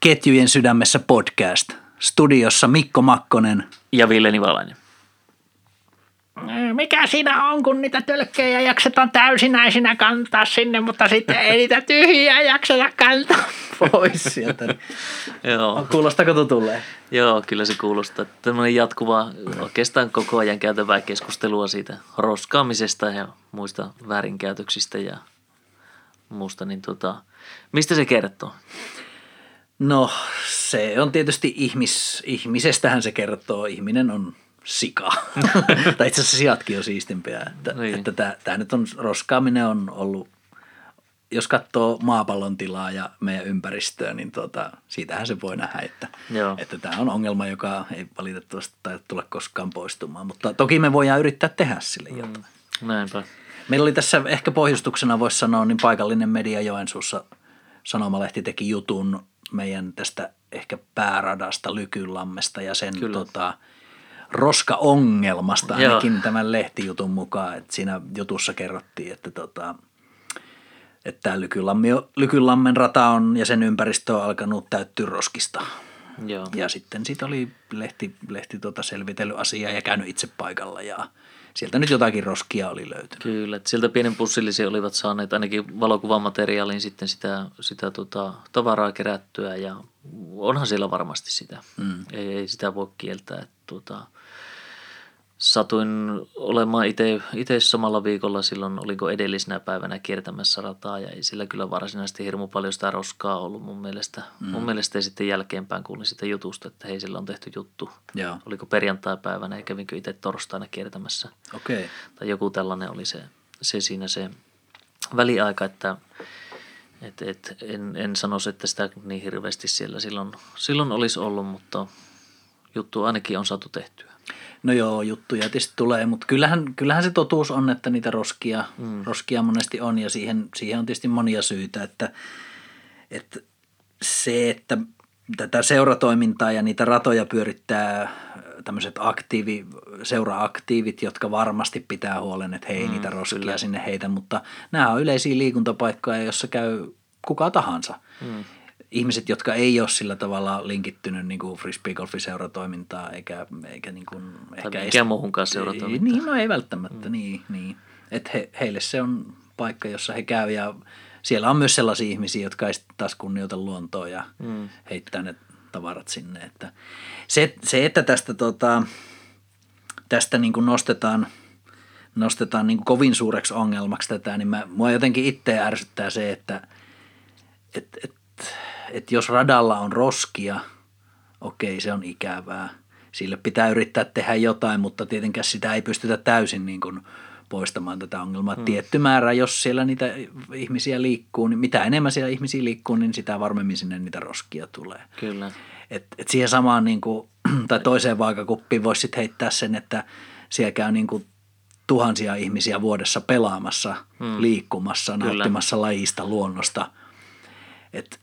Ketjujen sydämessä podcast. Studiossa Mikko Makkonen. Ja Ville Nivalainen. Mikä siinä on, kun niitä tölkkejä jaksetaan täysinäisinä kantaa sinne, mutta sitten ei niitä tyhjiä jakseta kantaa. Pois sieltä. Joo, Kuulostako tutulle? joo, kyllä se kuulostaa. Tämmöinen jatkuva, oikeastaan koko ajan käytävää keskustelua siitä roskaamisesta ja muista väärinkäytöksistä ja muusta. Niin tota, mistä se kertoo? No se on tietysti ihmis, ihmisestähän se kertoo. Ihminen on sika. tai itse asiassa sijatkin on siistimpiä. Että, Niin. että tämä, tämä nyt on, roskaaminen on ollut, jos katsoo maapallon tilaa ja meidän ympäristöä, niin tuota, siitähän se voi nähdä, että, Joo. että tämä on ongelma, joka ei valitettavasti tulla koskaan poistumaan. Mutta toki me voidaan yrittää tehdä sille jotain. Näinpä. Meillä oli tässä ehkä pohjustuksena, voisi sanoa, niin paikallinen media Joensuussa Sanomalehti teki jutun meidän tästä ehkä pääradasta Lykylammesta ja sen Kyllä. tota, roskaongelmasta Joo. ainakin tämän lehtijutun mukaan. Että siinä jutussa kerrottiin, että tota, että tämä Lykylammi, Lykylammen rata on ja sen ympäristö on alkanut täyttyä roskista. Joo. Ja sitten siitä oli lehti, lehti tota selvitellyt asiaa ja käynyt itse paikalla ja sieltä nyt jotakin roskia oli löytynyt. Kyllä, että sieltä pienen pussillisen olivat saaneet ainakin valokuvamateriaalin sitten sitä, sitä tota, tavaraa kerättyä ja onhan siellä varmasti sitä. Mm. Ei, ei sitä voi kieltää. Että, tota, satuin olemaan itse samalla viikolla silloin, oliko edellisenä päivänä kiertämässä rataa ja ei sillä kyllä varsinaisesti hirmu paljon sitä roskaa ollut mun mielestä. Mm. Mun mielestä ei sitten jälkeenpäin kuulin sitä jutusta, että hei sillä on tehty juttu. Joo, Oliko perjantai-päivänä ja kävinkö itse torstaina kiertämässä. Okay. tai joku tällainen oli se, se siinä se väliaika, että et, et, en, en sanoisi, että sitä niin hirveästi siellä silloin, silloin olisi ollut, mutta juttu ainakin on saatu tehtyä. No joo, juttuja tietysti tulee, mutta kyllähän, kyllähän se totuus on, että niitä roskia, mm. roskia monesti on ja siihen, siihen on tietysti monia syitä, että, että se, että tätä seuratoimintaa ja niitä ratoja pyörittää tämmöiset aktiivi, seura-aktiivit, jotka varmasti pitää huolen, että hei mm, niitä roskia kyllä. sinne heitä, mutta nämä on yleisiä liikuntapaikkoja, jossa käy kuka tahansa. Mm. Ihmiset, jotka ei ole sillä tavalla linkittynyt niin kuin frisbeegolfiseuratoimintaa eikä, eikä niin kuin, ehkä minkään muuhunkaan seuratoimintaan. Niin, no ei välttämättä, mm. niin. niin. Et he, heille se on paikka, jossa he käy ja siellä on myös sellaisia ihmisiä, jotka ei taas kunnioita luontoa ja mm. heittää ne tavarat sinne. Että se, se, että tästä, tota, tästä niin kuin nostetaan, nostetaan niin kuin kovin suureksi ongelmaksi tätä, niin mä, mua jotenkin itse ärsyttää se, että et, et, et jos radalla on roskia, okei se on ikävää. Sille pitää yrittää tehdä jotain, mutta tietenkään sitä ei pystytä täysin niin kuin poistamaan tätä ongelmaa. Hmm. Tietty määrä, jos siellä niitä ihmisiä liikkuu, niin mitä enemmän siellä ihmisiä liikkuu, niin sitä varmemmin sinne niitä roskia tulee. Kyllä. Et, et siihen samaan niin kuin, tai toiseen vaakakuppiin voisi sitten heittää sen, että siellä käy niin kuin tuhansia ihmisiä vuodessa pelaamassa, hmm. liikkumassa, Kyllä. nauttimassa lajista, luonnosta. Että et,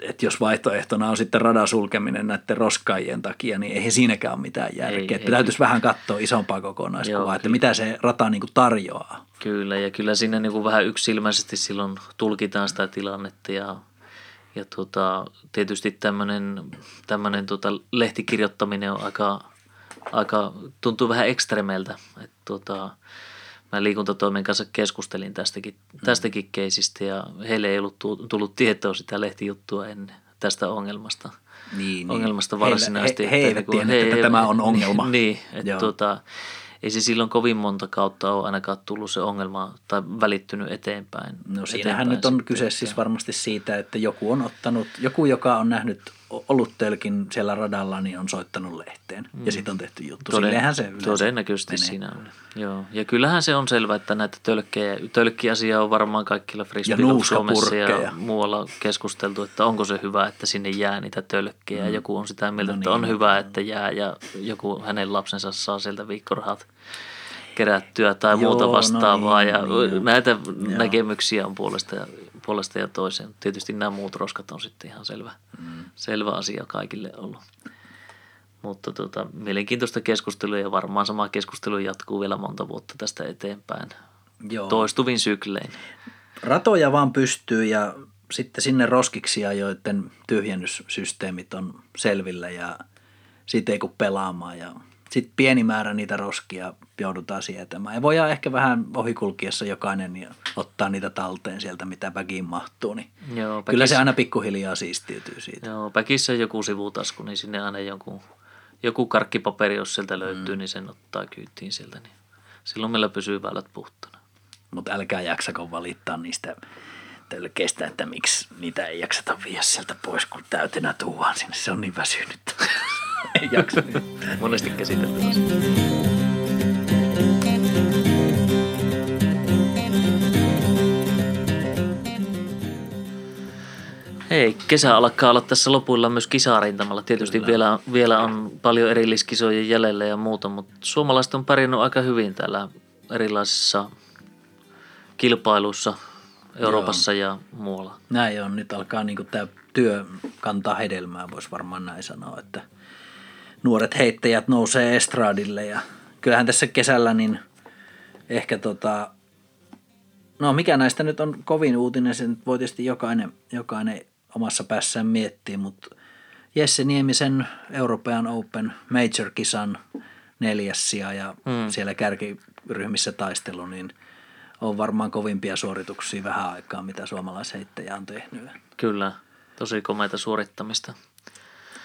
et jos vaihtoehtona on sitten radan sulkeminen näiden roskaajien takia, niin eihän siinäkään ole mitään järkeä. Ei, Ei, täytyisi vähän katsoa isompaa kokonaiskuvaa, Joo, että kyllä. mitä se rata niin kuin tarjoaa. Kyllä, ja kyllä siinä niin kuin vähän yksilmäisesti silloin tulkitaan sitä tilannetta ja, ja tuota, tietysti tämmöinen, tuota, lehtikirjoittaminen on aika, aika, tuntuu vähän ekstremeltä. Että tuota, mä liikuntatoimen kanssa keskustelin tästäkin, tästäkin keisistä ja heille ei ollut tu- tullut tietoa sitä lehtijuttua ennen tästä ongelmasta. Niin, ongelmasta Heillä- varsinaisesti. He, he, he eivät niinku- tienneet, että tämä on ongelma. niin, että tuota, ei se silloin kovin monta kautta ole ainakaan tullut se ongelma tai välittynyt eteenpäin. No siinähän nyt on sitten, kyse että- siis varmasti siitä, että joku on ottanut, joku joka on nähnyt ollut tölkin siellä radalla, niin on soittanut lehteen ja sitten on tehty juttu. Toden- Silleenhän se Todennäköisesti menee. siinä on. Joo. Ja kyllähän se on selvä, että näitä tölkkejä, tölkkiasiaa on varmaan kaikilla frisbee Suomessa ja nuuskapurkkeja. muualla keskusteltu, että onko se hyvä, että sinne jää niitä tölkkejä. Mm. Joku on sitä mieltä, No että niin, on no. hyvä, että jää ja joku hänen lapsensa saa sieltä viikkorahat kerättyä tai Joo, muuta no vastaavaa. niin, ja no niin, joo. näitä Joo. näkemyksiä on puolesta ja, puolesta ja toiseen. Tietysti nämä muut roskat on sitten ihan selvä, mm. selvä asia kaikille ollut. Mutta tota, mielenkiintoista keskustelua ja varmaan sama keskustelu jatkuu vielä monta vuotta tästä eteenpäin. Joo. Toistuvin syklein. Ratoja vaan pystyy ja sitten sinne roskiksia, joiden tyhjennyssysteemit on selvillä ja siitä ei kun pelaamaan ja sitten pieni määrä niitä roskia joudutaan sietämään. Ja voidaan ehkä vähän ohikulkiessa jokainen ja ottaa niitä talteen sieltä, mitä väkiin mahtuu. Niin Joo, Kyllä se päkissä- aina pikkuhiljaa siistiytyy siitä. Joo, päkissä on joku sivutasku, niin sinne aina joku, joku karkkipaperi, jos sieltä löytyy, mm. niin sen ottaa kyytiin sieltä. Niin silloin meillä pysyy väylät puhtana. Mutta älkää jaksako valittaa niistä tölkeistä, että miksi niitä ei jakseta viedä sieltä pois, kun täytenä tuodaan sinne. Se on niin väsynyt. ei jaksa. Monesti käsitelty. Hei, kesä alkaa olla tässä lopuilla myös kisarintamalla. Tietysti vielä, vielä on paljon erilliskisoja jäljellä ja muuta, mutta suomalaiset on pärjännyt aika hyvin täällä erilaisissa kilpailuissa Euroopassa ja muualla. Näin on. Nyt alkaa niin tämä työ kantaa hedelmää, voisi varmaan näin sanoa, että nuoret heittäjät nousee estradille ja kyllähän tässä kesällä niin ehkä tota, no mikä näistä nyt on kovin uutinen, se nyt voi tietysti jokainen, jokainen omassa päässään miettiä, mutta Jesse Niemisen European Open Major-kisan neljäs sija ja mm. siellä kärkiryhmissä taistelu, niin on varmaan kovimpia suorituksia vähän aikaa, mitä suomalaisheittäjä on tehnyt. Kyllä, tosi komeita suorittamista.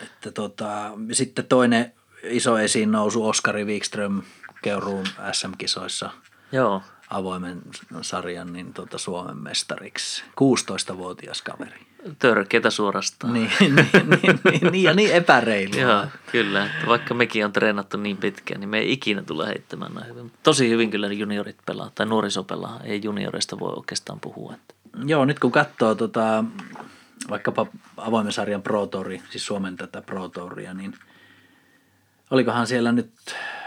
Että tota, sitten toinen iso esiin nousu Oskari Wikström Keuruun SM-kisoissa Joo, avoimen sarjan niin tota Suomen mestariksi. 16-vuotias kaveri. törkeitä suorastaan. Niin, niin, niin, niin, niin, ja niin epäreilua. Joo, kyllä. Että vaikka mekin on treenattu niin pitkään, niin me ei ikinä tule heittämään näin hyvin. Tosi hyvin kyllä juniorit pelaa, tai nuoriso pelaa. Ei junioreista voi oikeastaan puhua. Että. Joo, nyt kun katsoo tota, vaikkapa avoimen sarjan Pro Touri, siis Suomen tätä Pro Touria, niin olikohan siellä nyt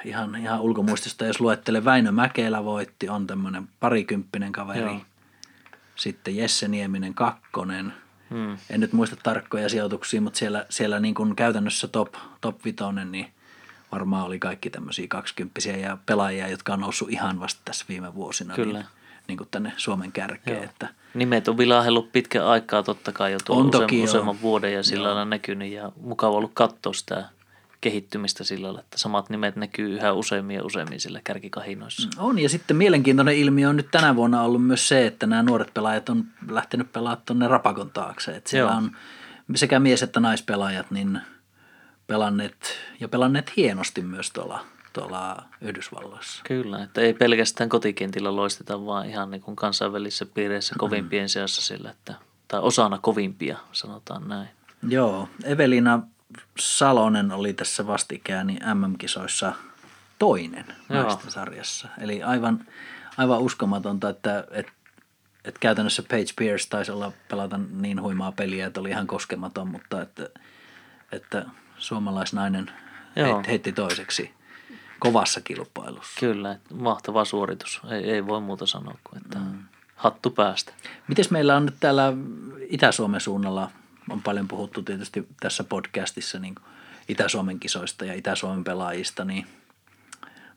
ihan, ihan ulkomuistista, jos luettelee Väinö Mäkelä voitti, on tämmöinen parikymppinen kaveri. Joo. Sitten Jesse Nieminen kakkonen. Hmm. En nyt muista tarkkoja sijoituksia, mutta siellä, siellä niin kuin käytännössä top, top vitonen, niin varmaan oli kaikki tämmöisiä kaksikymppisiä ja pelaajia, jotka on noussut ihan vasta tässä viime vuosina Kyllä. Niin, niin kuin tänne Suomen kärkeen. Joo. Että Nimet on vilahellut pitkän aikaa totta kai jo tuolla use, useamman vuoden ja sillä lailla näkynyt. Ja mukava ollut katsoa sitä kehittymistä sillä lailla, että samat nimet näkyy yhä useammin ja useammin sillä kärkikahinoissa. On, ja sitten mielenkiintoinen ilmiö on nyt tänä vuonna ollut myös se, että nämä nuoret pelaajat on lähtenyt pelaamaan tuonne Rapakon taakse. Että siellä Joo. on sekä mies- että naispelaajat niin pelanneet, ja pelanneet hienosti myös tuolla, tuolla Yhdysvalloissa. Kyllä, että ei pelkästään kotikentillä loisteta, vaan ihan niin kuin kansainvälisissä piireissä kovimpien seassa sillä, että, tai osana kovimpia, sanotaan näin. Joo, Evelina Salonen oli tässä vastikään niin MM-kisoissa toinen Joo. naisten sarjassa. Eli aivan, aivan uskomatonta, että, että, että käytännössä Paige Pierce taisi olla pelata niin huimaa peliä, että oli ihan koskematon, mutta että, että suomalaisnainen Joo. heitti toiseksi kovassa kilpailussa. Kyllä, mahtava suoritus. Ei, ei voi muuta sanoa kuin, että mm. hattu päästä. Miten meillä on nyt täällä Itä-Suomen suunnalla, on paljon puhuttu tietysti tässä podcastissa niin Itä-Suomen kisoista ja Itä-Suomen pelaajista, niin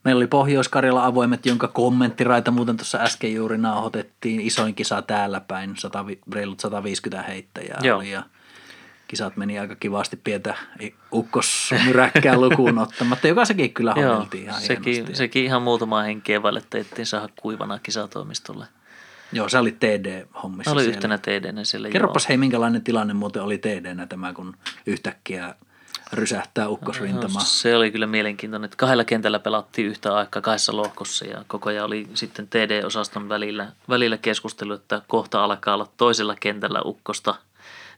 meillä oli Pohjois-Karjala avoimet, jonka kommenttiraita muuten tuossa äsken juuri nauhoitettiin. Isoin kisa täällä päin, 100, reilut 150 heittäjää Joo. oli ja kisat meni aika kivasti pientä ukkosmyräkkää lukuun ottamatta, joka sekin kyllä Joo, hommeltiin ihan sekin, hienosti. sekin ihan muutama henkeä vaille teettiin saada kuivana kisatoimistolle. Joo, se oli TD-hommissa Se oli siellä. yhtenä teidänä siellä. Kerropas hei, minkälainen tilanne muuten oli TDnä tämä, kun yhtäkkiä rysähtää ukkosrintama. No, se oli kyllä mielenkiintoinen, että kahdella kentällä pelattiin yhtä aikaa kahdessa lohkossa ja koko ajan oli sitten TD-osaston välillä, välillä keskustelu, että kohta alkaa olla toisella kentällä ukkosta,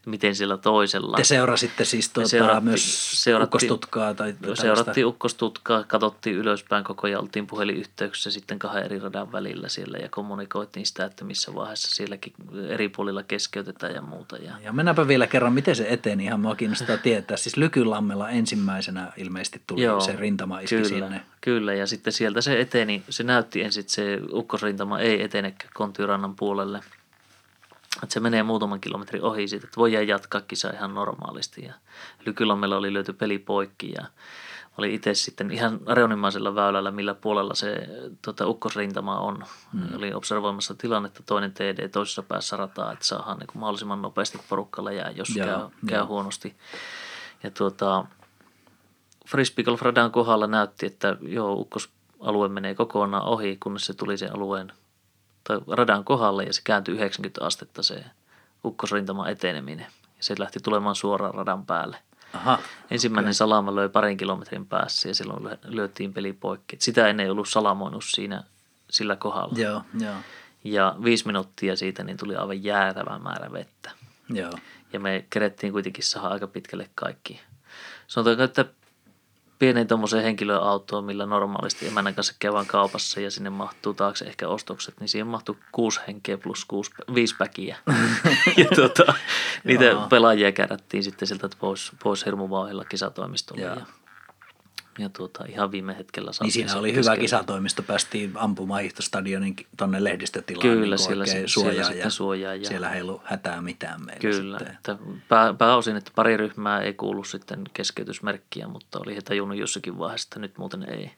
miten siellä toisella. Te seurasitte siis tuota, seurattiin- myös seurattiin- ukkostutkaa tai? Seurattiin ukkostutkaa, katsottiin ylöspäin koko ajan, oltiin puhelinyhteyksissä sitten kahden eri radan välillä siellä ja kommunikoitiin sitä, että missä vaiheessa sielläkin eri puolilla keskeytetään ja muuta. Ja Ja mennäänpä vielä kerran, miten se eteni, ihan mua kiinnostaa tietää. Siis Lykylammella ensimmäisenä ilmeisesti tuli Joo, se rintama iski kyllä, sinne. Kyllä, ja sitten sieltä se eteni, se näytti ensin, että se ukkosrintama ei etenekään Kontiorannan puolelle. Että se menee muutaman kilometrin ohi siitä, että voidaan jatkaa kisaa ihan normaalisti. Ja Lykylammella oli löyty peli poikki ja oli itse sitten ihan reunimaisella väylällä, millä puolella se tota, ukkosrintama on. Mm. Oli observoimassa tilannetta toinen TD toisessa päässä rataa, että saadaan niin kuin mahdollisimman nopeasti porukkalle jää, jos Joo, käy, käy huonosti. Ja tuota, Frisbee Golf Radan kohdalla näytti, että joo, ukkosalue menee kokonaan ohi, kunnes se tuli sen alueen tai radan kohdalle ja se kääntyi 90 astetta se ukkosrintama eteneminen. Ja se lähti tulemaan suoraan radan päälle. Aha, Ensimmäinen okay. salama löi parin kilometrin päässä ja silloin lyötiin peli poikki. Et sitä ennen ei ollut salamoinut siinä sillä kohdalla. joo, joo, Ja viisi minuuttia siitä niin tuli aivan jäätävä määrä vettä. joo. Ja me kerettiin kuitenkin saada aika pitkälle kaikki. Sanotaanko, että pienen tuommoisen henkilöautoon, millä normaalisti emännän kanssa käydään kaupassa ja sinne mahtuu taakse ehkä ostokset, niin siihen mahtuu kuusi henkeä plus kuusi, viisi päkiä. ja tuota, niitä Joo. pelaajia kerättiin sitten sieltä pois, pois hirmuvauhilla kisatoimistolle. Joo. Ja, ja tuota, ihan viime hetkellä Niin saatiin siinä se oli hyvä keskelle. kisatoimisto, päästiin ampumaan Hiihtostadionin tuonne lehdistötilaan. Kyllä, niin siellä suojaa siellä ja sitten suojaa ja- Siellä ei ollut hätää mitään meillä Kyllä, sitten. että pää, pääosin, että pari ryhmää ei kuulu sitten keskeytysmerkkiä, mutta oli he tajunnut jossakin vaiheessa, että nyt muuten ei,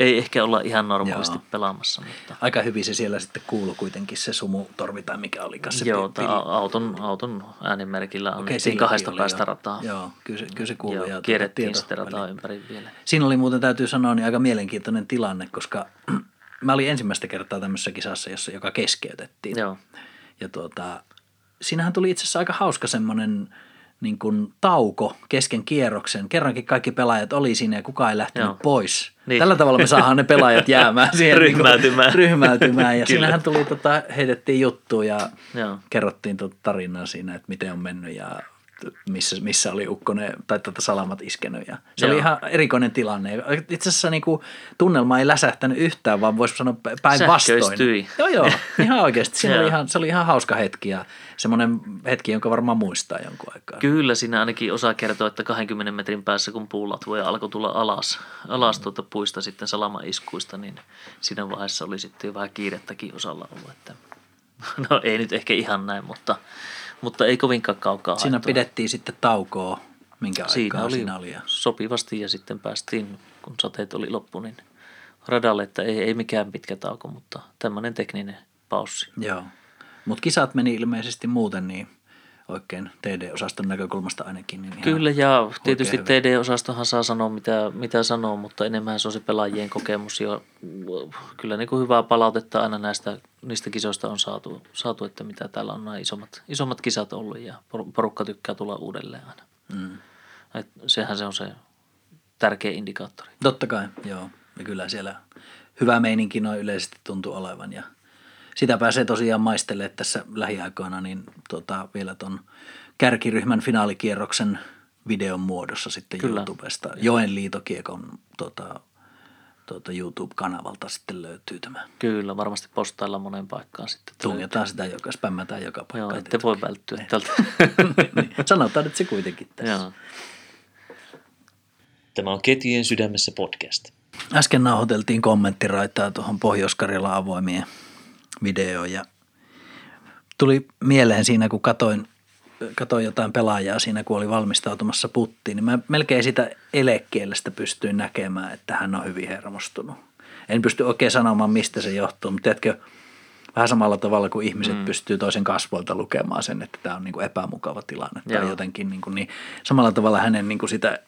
ei ehkä olla ihan normaalisti Joo. pelaamassa. Mutta Aika hyvin se siellä sitten kuului kuitenkin se sumutorvi tai mikä oli se joo, pil- auton, auton äänimerkillä annettiin silläkin kahdesta oli, päästä joo. rataa. Joo, kyllä se, kyllä se kuului. Joo, ja tuota kierrettiin sitten rataa ympäri vielä. Siinä oli muuten täytyy sanoa niin aika mielenkiintoinen tilanne, koska mä olin ensimmäistä kertaa tämmöisessä kisassa, jossa, joka keskeytettiin. Joo, Ja tuota, siinähän tuli itse asiassa aika hauska semmoinen niin kuin tauko kesken kierroksen. Kerrankin kaikki pelaajat oli siinä ja kukaan ei lähtenyt Joo. pois. Niin. Tällä tavalla me saadaan ne pelaajat jäämään siihen niin kuin Ryhmäytymään. ryhmäytymään. Ja Kyllä. siinähän tuli, tota, heitettiin juttuja ja Joo. kerrottiin tuota tarinaa siinä, että miten on mennyt ja missä, missä oli ukkonen tai tuota salamat iskenyt. Ja se Joo. oli ihan erikoinen tilanne. Itse asiassa niin kuin, tunnelma ei läsähtänyt yhtään, vaan voisi sanoa päinvastoin. Joo, joo, ihan oikeasti. Siinä oli ihan, se oli ihan hauska hetki ja semmoinen hetki, jonka varmaan muistaa jonkun aikaa. Kyllä siinä ainakin osaa kertoa, että 20 metrin päässä kun puulatvoja alkoi tulla alas, alas tuota puista sitten salamaiskuista, niin siinä vaiheessa oli sitten jo vähän kiirettäkin osalla ollut. Että, no ei nyt ehkä ihan näin, mutta, mutta ei kovinkaan kaukaa Siinä haettua. pidettiin sitten taukoa, minkä siinä aikaa oli, siinä oli. Ja, sopivasti ja sitten päästiin, kun sateet oli loppu, niin radalle, että ei, ei mikään pitkä tauko, mutta tämmöinen tekninen paussi. joo. Mutta kisat meni ilmeisesti muuten niin oikein TD-osaston näkökulmasta ainakin. Niin Kyllä, ja tietysti hyvin. TD-osastohan saa sanoa mitä, mitä sanoo, mutta enemmän se on se pelaajien kokemus. Ja kyllä niin kuin hyvää palautetta aina näistä, niistä kisoista on saatu, saatu, että mitä täällä on nämä isommat, isommat kisat ollut ja por- porukka tykkää tulla uudelleen aina. Mm. Et sehän se on se tärkeä indikaattori. Totta kai, joo. Ja kyllä siellä hyvä meininki noin yleisesti tuntuu olevan ja sitä pääsee tosiaan maistelemaan tässä lähiaikoina niin tota, vielä ton kärkiryhmän finaalikierroksen videon muodossa sitten Kyllä. YouTubesta. Joen liitokiekon tota, tota YouTube-kanavalta sitten löytyy tämä. Kyllä, varmasti postaillaan moneen paikkaan sitten. Tungetaan sitä, joka spämmätään joka löytyy. Joo, paikkaan. ette voi välttyä tältä. niin, sanotaan nyt se kuitenkin tässä. Joo. Tämä on Ketjujen sydämessä podcast. Äsken nauhoiteltiin kommenttiraitaa tuohon pohjois avoimien videoon ja tuli mieleen siinä, kun katoin, katoin jotain pelaajaa siinä, kun oli valmistautumassa puttiin, niin mä melkein sitä elekielestä pystyin näkemään, että hän on hyvin hermostunut. En pysty oikein sanomaan, mistä se johtuu, mutta tiedätkö, vähän samalla tavalla kuin ihmiset mm. pystyy toisen kasvoilta lukemaan sen, että tämä on niin kuin epämukava tilanne tai jotenkin, niin, kuin, niin samalla tavalla hänen niin kuin sitä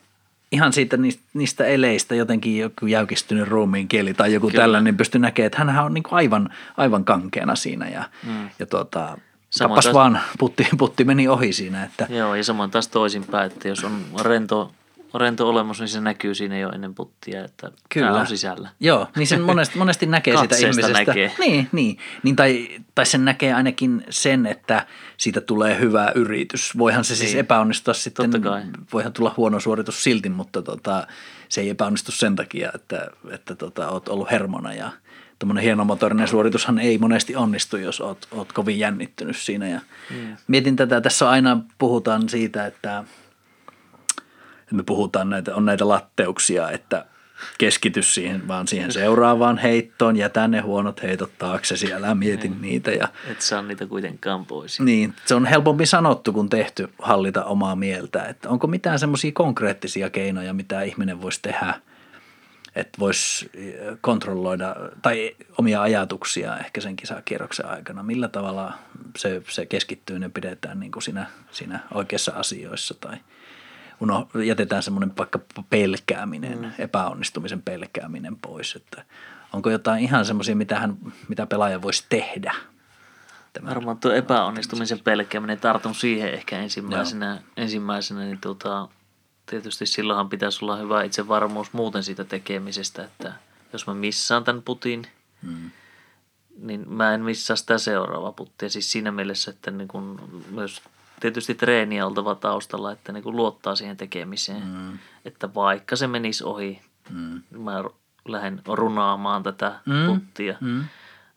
ihan siitä niistä, niistä eleistä jotenkin joku jäykistynyt ruumiin kieli tai joku Kyllä. tällainen, pystyy näkemään, että hänhän on niin kuin aivan, aivan kankeena siinä ja, mm. ja tuota, Samoin kappas taas- vaan putti, putti meni ohi siinä, että Joo, ja samoin taas toisinpäin, että jos on rento, rento olemus, niin se näkyy siinä jo ennen puttia, että Kyllä. on sisällä. Joo, niin sen monesti, monesti näkee sitä ihmisestä. näkee. Niin, niin. niin tai, tai sen näkee ainakin sen, että siitä tulee hyvä yritys. Voihan se siis Niin. epäonnistua sitten, Totta kai. voihan tulla huono suoritus silti, mutta tota, se ei epäonnistu sen takia, että, että tota, oot ollut hermona ja tuommoinen hienomotorinen suoritushan ei monesti onnistu, jos oot, oot kovin jännittynyt siinä. Ja Mm. Mietin tätä, tässä aina puhutaan siitä, että me puhutaan näitä, on näitä latteuksia, että keskity siihen, vaan siihen seuraavaan heittoon, jätä ne huonot heitot taaksesi, älä mieti niitä. Ja, Et saa niitä kuitenkaan pois. niin, se on helpompi sanottu kuin tehty hallita omaa mieltä. Että onko mitään semmoisia konkreettisia keinoja, mitä ihminen voisi tehdä, että voisi kontrolloida tai omia ajatuksia ehkä sen kisakierroksen aikana. Millä tavalla se, se keskittyy ja pidetään niin kuin siinä, siinä oikeassa asioissa tai uno, jätetään semmoinen vaikka pelkääminen, mm. epäonnistumisen pelkääminen pois. Että onko jotain ihan semmoisia, mitä, hän, mitä pelaaja voisi tehdä? Tämän Varmaan tuo epäonnistumisen pelkääminen, tartun siihen ehkä ensimmäisenä, ensimmäisenä niin tuota, tietysti silloinhan pitäisi olla hyvä itsevarmuus muuten siitä tekemisestä, että jos mä missaan tämän putin, mm. niin mä en missaa sitä seuraavaa puttia. Siis siinä mielessä, että niin kun myös tietysti treeniä oltava taustalla, että niin kun luottaa siihen tekemiseen. Mm. Että vaikka se menisi ohi, mm. mä lähden runaamaan tätä mm. puttia. Mm.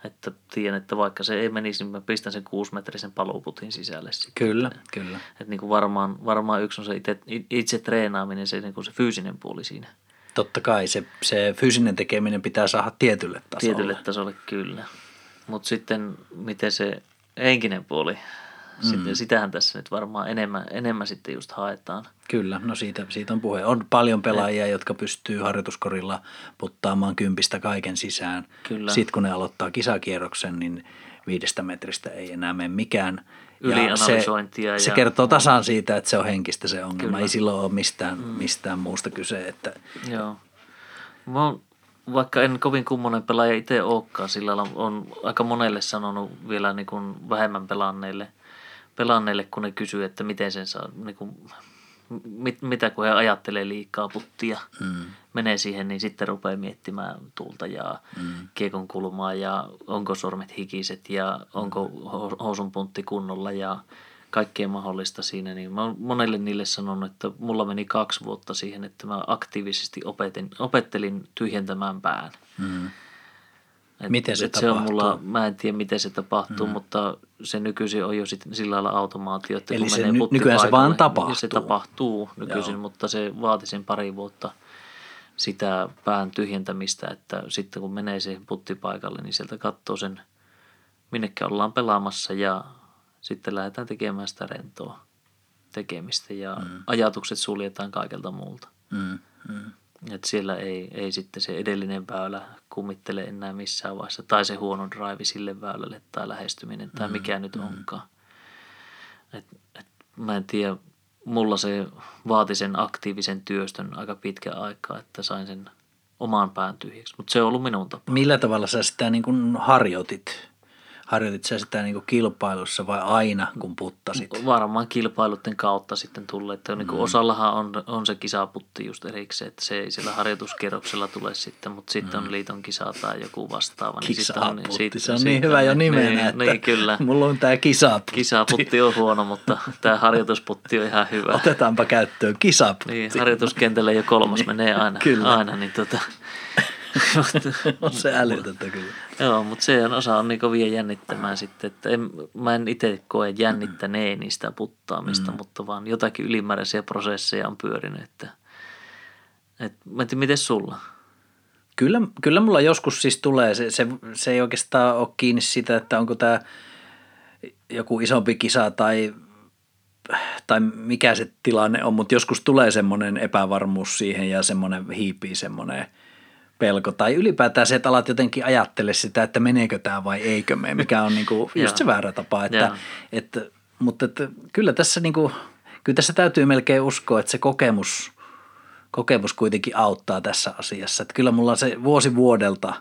Että tiedän, että vaikka se ei menisi, niin mä pistän sen kuusimetrisen paluuputin sisälle. Sitten. Kyllä, kyllä. Että niin kuin varmaan, varmaan yksi on se itse, itse treenaaminen, se, niin kuin se fyysinen puoli siinä. Totta kai se, se fyysinen tekeminen pitää saada tietylle tasolle. Tietylle tasolle, kyllä. Mutta sitten miten se henkinen puoli, mm. sitten, sitähän tässä nyt varmaan enemmän, enemmän sitten just haetaan. Kyllä, no siitä, siitä on puhe. On paljon pelaajia, jotka pystyy harjoituskorilla puttaamaan kympistä kaiken sisään. Kyllä. Sitten kun ne aloittaa kisakierroksen, niin viidestä metristä ei enää mene mikään. Ylianalysointia. Se, se kertoo tasan siitä, että se on henkistä se ongelma. Kyllä. Ei silloin ole mistään, mm. mistään muusta kyse. Että... Joo. Mä oon, vaikka en kovin kummonen pelaaja itse olekaan, sillä on aika monelle sanonut vielä niin kuin vähemmän pelanneille, pelanneille, kun ne kysyy, että miten sen saa, niin kuin, mit, mitä kun he ajattelee liikaa puttia, mm. menee siihen, niin sitten rupeaa miettimään tulta ja mm. kiekon kulmaa ja onko sormet hikiset ja onko housun puntti kunnolla ja kaikkea mahdollista siinä. Niin mä monelle niille sanonut, että mulla meni kaksi vuotta siihen, että mä aktiivisesti opetin, opettelin tyhjentämään pään. Mm. Et, miten se et tapahtuu? Se on mulla, mä en tiedä, miten se tapahtuu, mm. mutta se nykyisin on jo sit sillä lailla automaatio, että Eli kun se menee ny- nykyään se vaan niin tapahtuu. Se tapahtuu nykyisin, Joo. mutta se vaati sen pari vuotta sitä pään tyhjentämistä, että sitten kun menee siihen puttipaikalle, niin sieltä katsoo sen, minnekä ollaan pelaamassa ja sitten lähdetään tekemään sitä rentoa tekemistä ja mm. ajatukset suljetaan kaikelta muulta. Mm. Mm. Että siellä ei, ei sitten se edellinen väylä kummittele enää missään vaiheessa. Tai se huono drive sille väylälle tai lähestyminen tai mikä nyt onkaan. Et, et, mä en tiedä, mulla se vaati sen aktiivisen työstön aika pitkä aikaa, että sain sen omaan pään tyhjäksi. Mutta se on ollut minun tapa. Millä tavalla sä sitä niin kuin harjoitit? Harjoitit sä sitä niin kuin kilpailussa vai aina, kun puttasit? Varmaan kilpailuiden kautta sitten tulee. Että niin kuin osallahan on, on se kisaputti just erikseen, että se ei sillä harjoituskierroksella tule sitten, mutta sitten on liiton kisa tai joku vastaava. Niin Kisaputti, sitten- se on niin hyvä jo nimenä, niin, että niin, kyllä. mulla on tää kisaputti. Kisaputti on huono, mutta tämä harjoitusputti on ihan hyvä. Otetaanpa käyttöön kisaputti. Niin, harjoituskentälle jo kolmas menee aina. Kyllä. aina niin tota, on se älytöntä kyllä. joo, mutta se on osa on niin kovia jännittämään sitten. Että en, mä en itse koe jännittäneeni sitä puttaamista, mm. mutta vaan jotakin ylimääräisiä prosesseja on pyörinyt. Että, et, mä en tiedä, miten sulla? Kyllä, kyllä mulla joskus siis tulee, se, se, se ei oikeastaan ole kiinni siitä, että onko tämä joku isompi kisa tai, tai mikä se tilanne on, mutta joskus tulee semmoinen epävarmuus siihen ja semmoinen hiipii semmoinen pelko. Tai ylipäätään se, että alat jotenkin ajattele sitä, että meneekö tämä vai eikö mene, mikä on niinku just se väärä tapa. Että, että, mutta että kyllä tässä niinku, kyllä tässä täytyy melkein uskoa, että se kokemus, kokemus kuitenkin auttaa tässä asiassa. Että kyllä mulla se vuosi vuodelta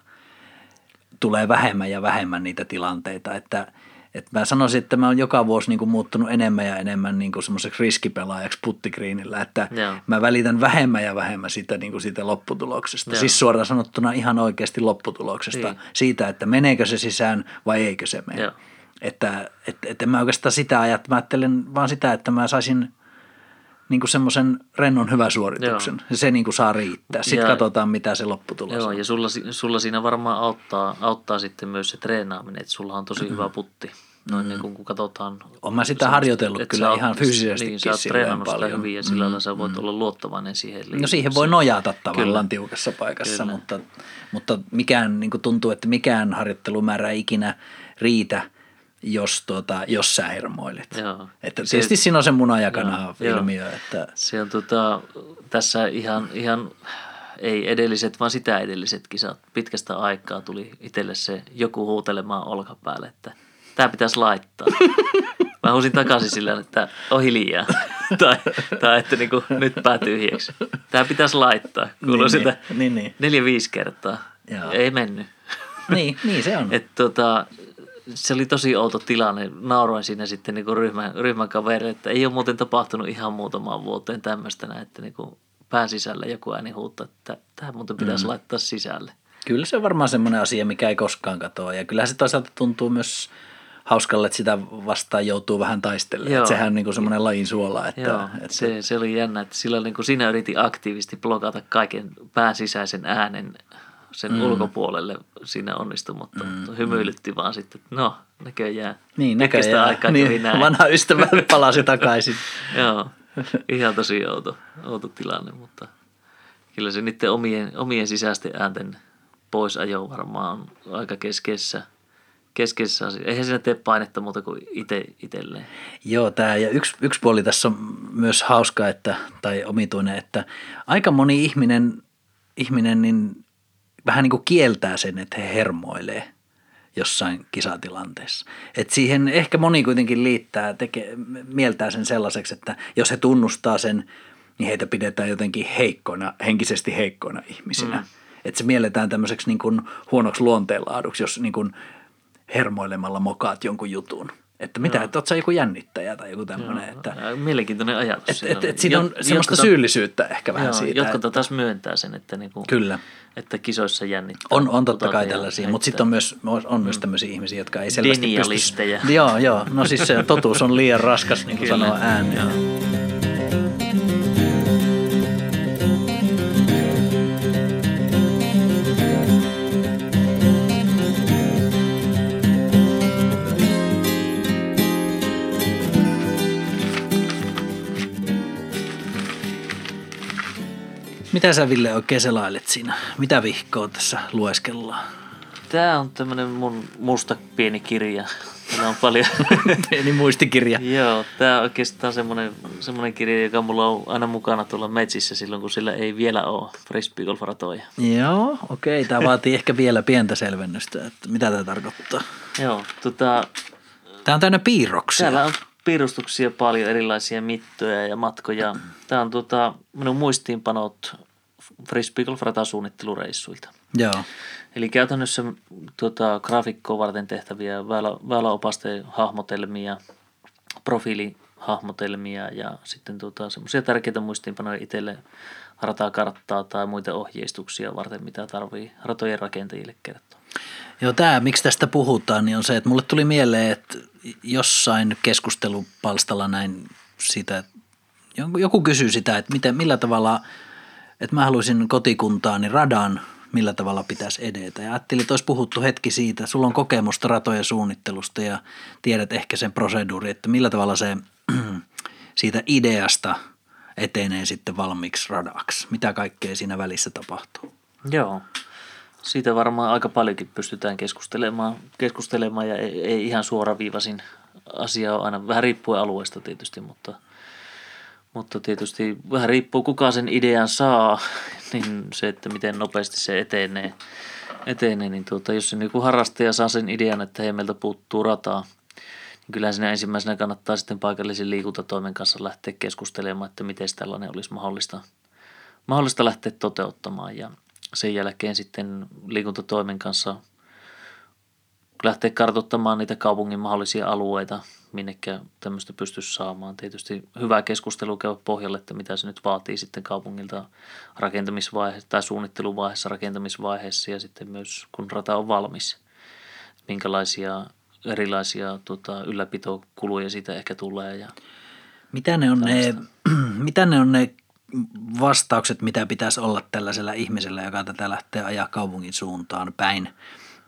tulee vähemmän ja vähemmän niitä tilanteita, että, että mä sanoisin, että mä oon joka vuosi niin kuin muuttunut enemmän ja enemmän niin kuin semmoiseksi riskipelaajaksi puttikriinillä, että Joo. mä välitän vähemmän ja vähemmän siitä, niin kuin siitä lopputuloksesta. Joo. Siis suoraan sanottuna ihan oikeasti lopputuloksesta, Niin. siitä, että meneekö se sisään vai eikö se mene. Joo. Että et, et en mä oikeastaan sitä mä ajattelen vaan sitä, että mä saisin niin kuin semmoisen rennon hyvän suorituksen. Joo. Se niin kuin saa riittää. Sitten Ja- katsotaan, mitä se lopputulos Joo, on. ja sulla, sulla siinä varmaan auttaa, auttaa sitten myös se treenaaminen, että sulla on tosi hyvä putti. Noin niin kuin, kun katsotaan. Oon mä sitä harjoitellut että kyllä oot- ihan fyysisestikin Niin, sä oot treenannut sitä hyvin ja sillä lailla sä voit olla luottavainen siihen. No siihen voi nojata tavallaan Kyllä. tiukassa paikassa, Kyllä. mutta, mutta mikään niin kuin tuntuu, että mikään harjoittelumäärä ei ikinä riitä, jos, tuota, jos sä hermoilet. Joo. Että Se- tietysti siinä on se munajakana Joo, joo. ilmiö, että Se on tota, tässä ihan, ihan, ei edelliset, vaan sitä edelliset kisat. Pitkästä aikaa tuli itselle se joku huutelemaan olkapäälle, että tämä pitäisi laittaa. Mä huusin takaisin sillä, että on hiljaa. tai, tai että niinku, nyt pää tyhjäksi. Tämä pitäisi laittaa. Kuuluu Niin, sitä niin, niin, niin. neljä-viisi kertaa. Joo. Ei mennyt. niin, niin se on. Et tota, se oli tosi outo tilanne. Nauroin siinä sitten niinku ryhmän, ryhmän kaverille, että ei ole muuten tapahtunut ihan muutamaan vuoteen tämmöistä että niinku pään sisällä joku ääni huuttaa, että tämä muuten pitäisi mm. laittaa sisälle. Kyllä se on varmaan semmoinen asia, mikä ei koskaan katoa. Ja kyllä se toisaalta tuntuu myös hauskalle, että sitä vastaan joutuu vähän taistelemaan. Joo. Että sehän on niin kuin semmoinen lajin suola. Että, Joo, että se, se oli jännä, että silloin niin kuin siinä yritin aktiivisesti blokata kaiken pään sisäisen äänen sen mm. ulkopuolelle. Siinä onnistui, mutta mm. hymyilytti vaan sitten, että no näköjään. Niin, näköjään. aikaa niin, näin. vanha ystävä palasi takaisin. Joo, ihan tosi outo, outo tilanne, mutta kyllä se niiden omien, omien sisäisten äänten poisajo varmaan on aika keskeisessä, keskeisessä asia. Eihän siinä tee painetta muuta kuin itse itselleen. Joo, tämä ja yksi, yksi puoli tässä on myös hauska, että, tai omituinen, että aika moni ihminen, ihminen niin vähän niin kuin kieltää sen, että he hermoilee jossain kisatilanteessa. Et siihen ehkä moni kuitenkin liittää, tekee, mieltää sen sellaiseksi, että jos he tunnustaa sen, niin heitä pidetään jotenkin heikkoina, henkisesti heikkoina ihmisinä. Mm. Että se mielletään tämmöiseksi niin kuin huonoksi luonteenlaaduksi, jos niin kuin hermoilemalla mokaat jonkun jutun. Että mitä, Joo. että oot sä joku jännittäjä tai joku tämmöinen, että Mielenkiintoinen ajatus. et, siinä et, et siinä on Jot- semmoista jotkut- syyllisyyttä ehkä vähän Joo, siitä. Jotkut että, taas myöntää sen, että, niinku, Kyllä. että kisoissa jännittää. On, on totta kai tällaisia, mutta sitten on myös, on, myös tämmöisiä ihmisiä, jotka ei selvästi pysty... Joo, joo. No siis se totuus on liian raskas, niin kuin sanoo ääneen. Joo. Mitä sä Ville oikein selailet siinä? Mitä vihkoa tässä lueskellaan? Tämä on tämmöinen mun musta pieni kirja. Täällä on paljon... Pieni muistikirja. Joo, tämä on oikeastaan semmoinen, semmoinen kirja, joka mulla on aina mukana tuolla metsissä silloin, kun sillä ei vielä ole frisbeegolfaratoja. Joo, okei. Tämä vaatii ehkä vielä pientä selvennystä, että mitä tämä tarkoittaa. Joo, tota, Tämä on täynnä piirroksia. täällä on piirustuksia paljon, erilaisia mittoja ja matkoja. Tämä on tota, minun muistiinpanot frisbeegolf-ratasuunnittelureissuilta. Joo. Eli käytännössä tota, graafikkoa varten tehtäviä väylä, väyläopasten hahmotelmia, profiilihahmotelmia ja sitten tota, semmoisia tärkeitä muistiinpanoja itselle ratakarttaa tai muita ohjeistuksia varten, mitä tarvii ratojen rakentajille kertoa. Joo, tämä, miksi tästä puhutaan, niin on se, että mulle tuli mieleen, että jossain keskustelupalstalla näin sitä, joku kysyy sitä, että miten, millä tavalla, että mä haluaisin kotikuntaani radan, millä tavalla pitäisi edetä. Ja ajattelin, että olisi puhuttu hetki siitä, sulla on kokemusta ratojen suunnittelusta ja tiedät ehkä sen proseduuri, että millä tavalla se siitä ideasta etenee sitten valmiiksi radaksi. Mitä kaikkea siinä välissä tapahtuu. Joo. Siitä varmaan aika paljonkin pystytään keskustelemaan, keskustelemaan ja ei, ei ihan suoraviivaisin asia on aina, vähän riippuen alueesta tietysti, mutta, mutta tietysti vähän riippuu kuka sen idean saa, niin se, että miten nopeasti se etenee, etenee niin tuota, jos se joku harrastaja saa sen idean, että hei meiltä puuttuu rataa, kyllähän siinä ensimmäisenä kannattaa sitten paikallisen liikuntatoimen kanssa lähteä keskustelemaan, että miten tällainen olisi mahdollista, mahdollista lähteä toteuttamaan ja sen jälkeen sitten liikuntatoimen kanssa lähteä kartoittamaan niitä kaupungin mahdollisia alueita, minnekä tämmöistä pystyisi saamaan. Tietysti hyvä keskustelu käy pohjalle, että mitä se nyt vaatii sitten kaupungilta rakentamisvaiheessa tai suunnitteluvaiheessa, rakentamisvaiheessa ja sitten myös kun rata on valmis. Minkälaisia erilaisia tota, ylläpitokuluja siitä ehkä tulee ja Mitä ne on ne, mitä ne, on ne vastaukset, mitä pitäisi olla tällaisella ihmisellä, joka tätä lähtee ajaa kaupungin suuntaan päin,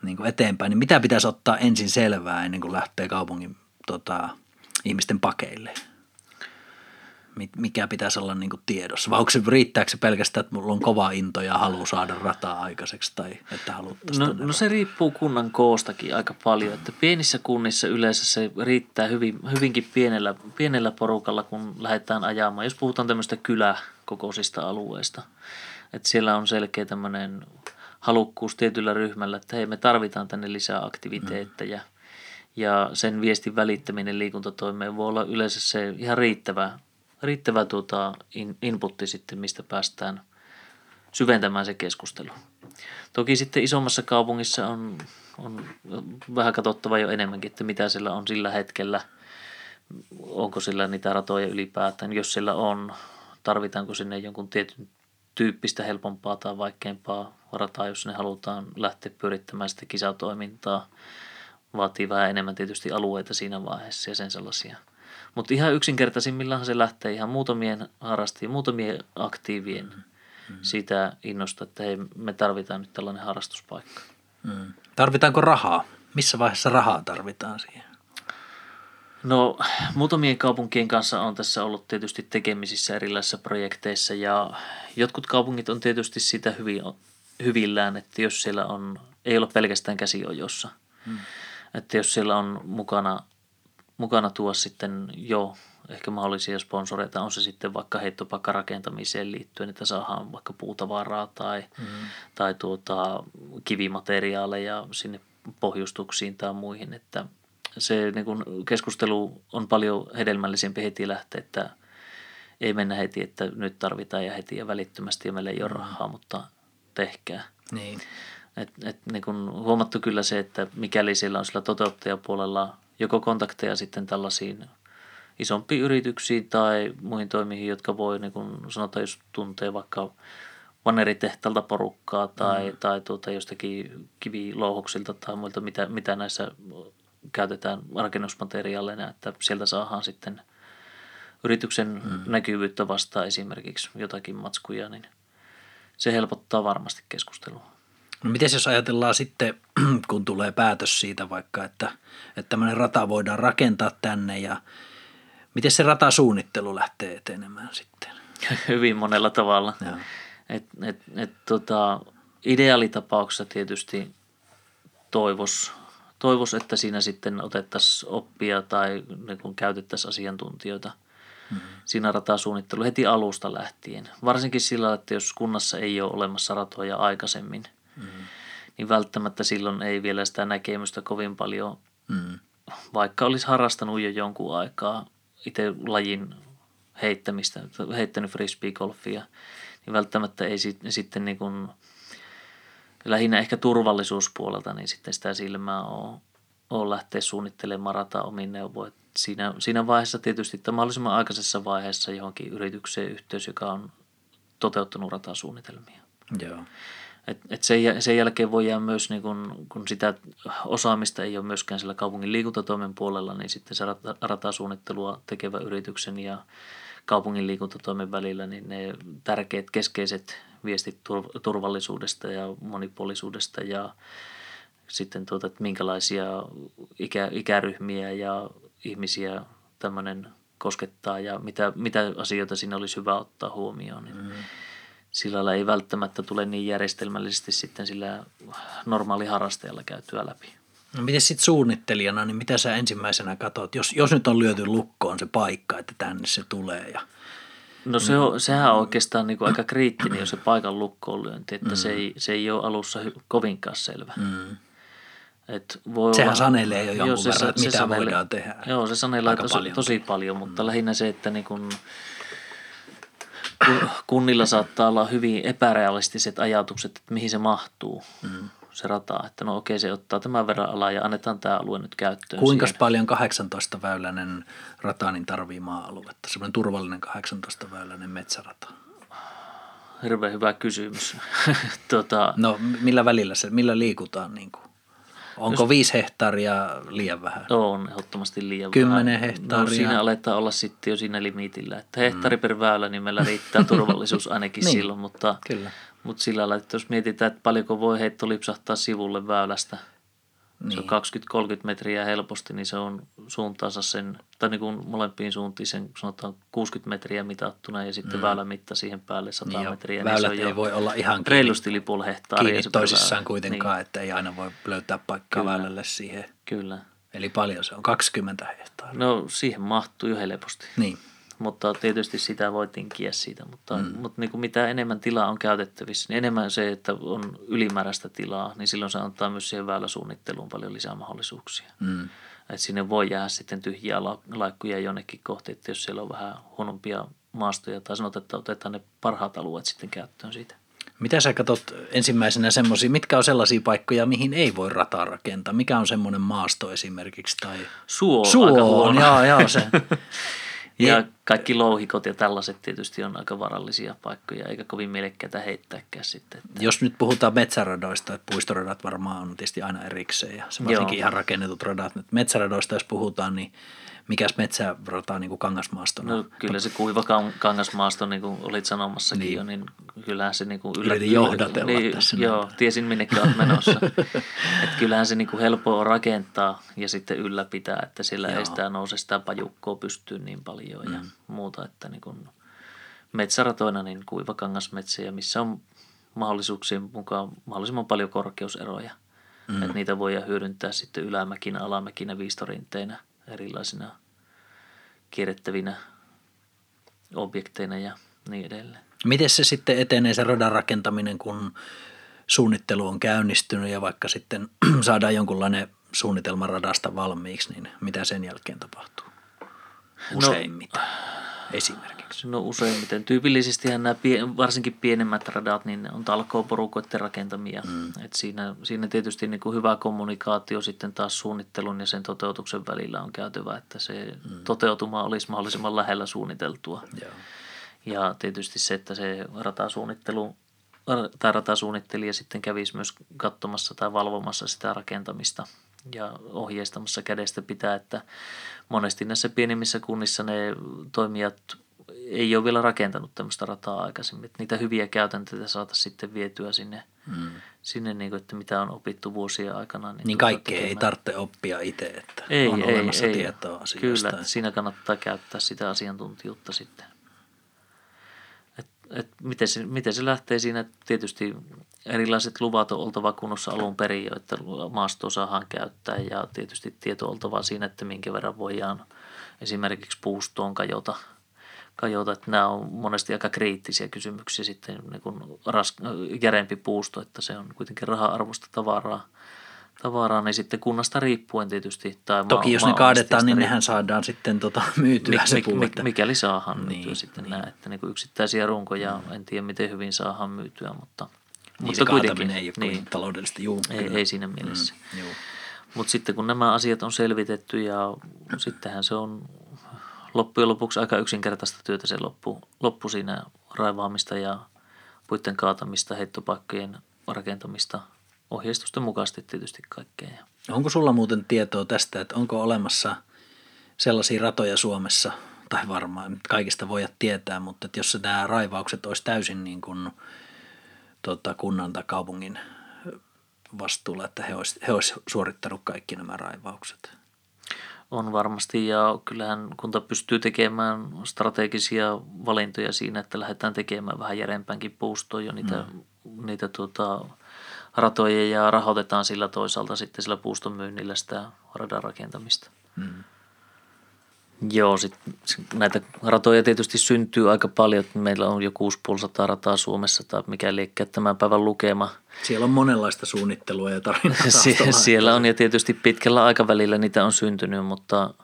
niin kuin eteenpäin, niin mitä pitäisi ottaa ensin selvää ennen kuin lähtee kaupungin tota, ihmisten pakeille? Mi- Mikä pitäisi olla niin tiedossa? Vai onko se, riittääkö se pelkästään, että mulla on kova into ja halu saada rataa aikaiseksi tai että haluttaisiin No, no se riippuu kunnan koostakin aika paljon, että pienissä kunnissa yleensä se riittää hyvin, hyvinkin pienellä, pienellä porukalla, kun lähdetään ajamaan. Jos puhutaan tämmöistä kyläkokoisista alueista, että siellä on selkeä tämmöinen halukkuus tietyllä ryhmällä, että hei me tarvitaan tänne lisää aktiviteetteja. Ja sen viestin välittäminen liikuntatoimeen voi olla yleensä se ihan riittävä, riittävä tuota in, inputti sitten, mistä päästään syventämään se keskustelu. Toki sitten isommassa kaupungissa on, on vähän katsottava jo enemmänkin, että mitä siellä on sillä hetkellä, onko sillä niitä ratoja ylipäätään. Jos siellä on, tarvitaanko sinne jonkun tietyn tyyppistä helpompaa tai vaikeampaa rataa, jos ne halutaan lähteä pyörittämään sitä kisatoimintaa. Vaatii vähän enemmän tietysti alueita siinä vaiheessa ja sen sellaisia. Mutta ihan yksinkertaisimmillaan se lähtee ihan muutamien harrastajien, muutamien aktiivien siitä innosta, että hei, me tarvitaan nyt tällainen harrastuspaikka. Mm. Tarvitaanko rahaa? Missä vaiheessa rahaa tarvitaan siihen? No muutamien kaupunkien kanssa on tässä ollut tietysti tekemisissä erilaisissa projekteissa ja jotkut kaupungit on tietysti sitä hyvin, hyvillään, että jos siellä on, ei ole pelkästään käsiojossa. Hmm. Että jos siellä on mukana, mukana tuo sitten jo ehkä mahdollisia sponsoreita, on se sitten vaikka heittopaikkarakentamiseen liittyen, että saadaan vaikka puutavaraa tai, hmm. tai tuota, kivimateriaaleja sinne pohjustuksiin tai muihin, että se niin kuin keskustelu on paljon hedelmällisempi heti lähteä, että ei mennä heti, että nyt tarvitaan ja heti ja välittömästi ja meillä ei ole rahaa, mutta tehkää. Niin. Et, et, niin kuin huomattu kyllä se, että mikäli siellä on sillä toteuttajapuolella joko kontakteja sitten tällaisiin isompiin yrityksiin tai muihin toimiin, jotka voi, niin kuin sanotaan, jos tuntee vaikka vaneritehtaalta porukkaa tai, mm. tai tuota, jostakin kivilouhoksilta tai muilta, mitä, mitä näissä käytetään rakennusmateriaaleina, että sieltä saadaan sitten yrityksen mm. näkyvyyttä vastaan esimerkiksi jotakin matskuja, niin se helpottaa varmasti keskustelua. No miten jos ajatellaan sitten, kun tulee päätös siitä vaikka, että, että tämmöinen rata voidaan rakentaa tänne ja miten se ratasuunnittelu lähtee etenemään sitten? Hyvin monella tavalla. Joo. Et, et, et, tota, ideaalitapauksessa tietysti toivos, toivos, että siinä sitten otettaisiin oppia tai niin kun käytettäisiin asiantuntijoita mm-hmm. siinä ratasuunnittelu heti alusta lähtien. Varsinkin sillä, että jos kunnassa ei ole olemassa ratoja aikaisemmin, mm-hmm. niin välttämättä silloin ei vielä sitä näkemystä kovin paljon, mm-hmm. vaikka olisi harrastanut jo jonkun aikaa itse lajin heittämistä, heittänyt frisbee-golfia, niin välttämättä ei sit, sitten niin kuin, lähinnä ehkä turvallisuuspuolelta, niin sitten sitä silmää on, on lähteä suunnittelemaan rataa omin neuvoin. Siinä, siinä vaiheessa tietysti, että mahdollisimman aikaisessa vaiheessa johonkin yritykseen yhteys, joka on toteuttanut ratasuunnitelmia. Joo. Et, et sen, sen jälkeen voi jää myös, niin kun, kun sitä osaamista ei ole myöskään sillä kaupungin liikuntatoimen puolella, niin sitten se rata, ratasuunnittelua tekevä yrityksen ja kaupungin liikuntatoimen välillä, niin ne tärkeät keskeiset viestit turvallisuudesta ja monipuolisuudesta ja sitten tuota, että minkälaisia ikä, ikäryhmiä ja ihmisiä tämmöinen koskettaa ja mitä, mitä asioita siinä olisi hyvä ottaa huomioon. Niin mm. Sillä lailla ei välttämättä tule niin järjestelmällisesti sitten sillä normaali harrastajalla käytyä läpi. No miten sitten suunnittelijana, niin mitä sä ensimmäisenä katsot, jos, jos nyt on lyöty lukkoon se paikka, että tänne se tulee ja No se on, sehän on oikeastaan niin kuin aika kriittinen, jos se paikan lukkoon lyönti, että mm. se, ei, se ei ole alussa kovinkaan selvä. Mm. Et voi Sehän olla, sanelee jo jonkun joo, se, verran, että se, mitä sanelee, voidaan tehdä. Joo, se sanelee tosi paljon. tosi paljon, mutta mm. lähinnä se, että niin kun, kunnilla saattaa olla hyvin epärealistiset ajatukset, että mihin se mahtuu. Mm se rata, että no okei se ottaa tämän verran alaa ja annetaan tämä alue nyt käyttöön. Kuinka paljon 18-väyläinen rata niin tarvii maa-aluetta, semmoinen turvallinen 18-väyläinen metsärata? Hirveän hyvä kysymys. tuota, no millä välillä se, millä liikutaan niin kuin? Onko viisi hehtaaria liian vähän? On ehdottomasti liian Kymmenen vähän. hehtaaria. No, siinä aletaan olla sitten jo siinä limitillä. Että hehtaari mm. per väylä, niin meillä riittää turvallisuus ainakin niin, silloin. Mutta, kyllä. mutta sillä lailla, että jos mietitään, että paljonko voi heitto lipsahtaa sivulle väylästä. Se on 20-30 metriä helposti, niin se on suuntaansa sen, tai niin kuin molempiin suuntiin sen sanotaan 60 metriä mitattuna ja sitten mm. väylämitta siihen päälle 100 Niin metriä. väylät niin se on ei voi olla ihan reilusti hehtaaria. kiinni se toisissaan väylä. kuitenkaan, että ei aina voi löytää paikkaa Kyllä. väylälle siihen. Niin, kyllä. Eli paljon se on, 20 hehtaaria. No siihen mahtuu jo helposti. Niin, Mutta tietysti sitä voi tinkiä siitä, mutta, mm. mutta niin kuin mitä enemmän tilaa on käytettävissä, niin enemmän se, että on ylimääräistä tilaa, niin silloin se antaa myös siihen väyläsuunnitteluun paljon lisää mahdollisuuksia. mm. Että sinne voi jäädä sitten tyhjiä la- laikkuja jonnekin kohti, että jos siellä on vähän huonompia maastoja tai sanotaan, että otetaan ne parhaat alueet sitten käyttöön siitä. Mitä sä katsot ensimmäisenä semmoisia, mitkä on sellaisia paikkoja, mihin ei voi rataa rakentaa? Mikä on semmoinen maasto esimerkiksi? Tai... Suo, Suo aika huono. joo, joo, se. Ja Ja- kaikki louhikot ja tällaiset tietysti on aika varallisia paikkoja, eikä kovin mielekkäitä heittääkään sitten. Että Jos nyt puhutaan metsäradoista, että puistoradat varmaan on tietysti aina erikseen ja se varsinkin Joo. ihan rakennetut radat. Nyt metsäradoista jos puhutaan, niin mikäs metsärata niin kuin kangasmaastona? No kyllä se kuiva kan- kangasmaasto, niin kuin olit sanomassakin Niin. jo, niin kyllähän se niin kuin yllä, Yritin johdatella niin, tässä Joo, tiesin minnekin olet menossa. että kyllähän se niin kuin helppo on rakentaa ja sitten ylläpitää, että siellä Joo. ei sitä nouse sitä pajukkoa pystyyn niin paljon ja muuta, että niin kuin metsäratoina niin kuiva kangasmetsä ja missä on mahdollisuuksien mukaan mahdollisimman paljon korkeuseroja. Mm. Että niitä voidaan hyödyntää sitten ylämäkinä, alamäkinä, viistorinteinä erilaisina kierrettävinä objekteina ja niin edelleen. Miten se sitten etenee se radan rakentaminen, kun suunnittelu on käynnistynyt ja vaikka sitten saadaan jonkunlainen suunnitelma radasta valmiiksi, niin mitä sen jälkeen tapahtuu? Useimmiten esimerkiksi. No useimmiten. Tyypillisesti nämä pie, varsinkin pienemmät radat, niin ne on talkooporukoiden rakentamia. Mm. Et siinä, siinä tietysti niin kuin hyvä kommunikaatio sitten taas suunnittelun ja sen toteutuksen välillä on käytävä, että se mm. toteutuma olisi mahdollisimman lähellä suunniteltua. Joo. Ja tietysti se, että se ratasuunnittelu tai ratasuunnittelija sitten kävisi myös katsomassa tai valvomassa sitä rakentamista ja ohjeistamassa kädestä pitää, että monesti näissä pienimmissä kunnissa ne toimijat ei ole vielä rakentanut tämmöistä rataa aikaisemmin. Että niitä hyviä käytänteitä saata sitten vietyä sinne, mm. sinne niin kuin, että mitä on opittu vuosien aikana. Niin, Niin tuota kaikkea ei tarvitse oppia itse, että Ei, on ei, olemassa ei. tietoa asioista. Kyllä, että siinä kannattaa käyttää sitä asiantuntijuutta sitten. Et, et miten, se, miten se lähtee siinä, tietysti erilaiset luvat on oltava kunnossa alun perin, että maastoa saadaan käyttää ja tietysti tieto oltava siinä, että minkä verran voidaan esimerkiksi puustoon kajota. kajota että nämä on monesti aika kriittisiä kysymyksiä sitten, niin kuin ras, järempi puusto, että se on kuitenkin raha-arvosta tavaraa, tavaraa, niin sitten kunnasta riippuen tietysti. Tai Toki jos ne kaadetaan, niin nehän saadaan sitten tota myytyä Mik, se mik, puu. mik, että- mikäli saadaan Niin, myytyä sitten niin. että niin kuin yksittäisiä runkoja, en tiedä miten hyvin saadaan myytyä, mutta, mutta se kuitenkin. ei ole niin, taloudellista. Juu, ei, kyllä. ei siinä mielessä. Mm, juu. Mutta sitten kun nämä asiat on selvitetty ja sittenhän se on loppujen lopuksi aika yksinkertaista työtä se loppu, loppu siinä raivaamista ja puitten kaatamista, heittopaikkojen rakentamista, ohjeistusten mukaisesti tietysti kaikkea. Onko sulla muuten tietoa tästä, että onko olemassa sellaisia ratoja Suomessa, tai varmaan kaikista voida tietää, mutta että jos nämä raivaukset olisi täysin niin kuin, tota, kunnan tai kaupungin vastuulla, että he olisi, he olisi suorittanut kaikki nämä raivaukset. On varmasti ja kyllähän kunta pystyy tekemään strategisia valintoja siinä, että lähdetään tekemään vähän järempäänkin puustoa jo niitä, mm. niitä tuota, ratoja ja rahoitetaan sillä toisaalta sitten sillä puuston myynnillä sitä radan rakentamista. Mm. Joo, sit, näitä ratoja tietysti syntyy aika paljon. Meillä on jo 6500 rataa Suomessa tai mikä liekään tämän päivän lukema. Siellä on monenlaista suunnittelua ja tarinaa Sie- siellä on ja tietysti pitkällä aikavälillä niitä on syntynyt, mutta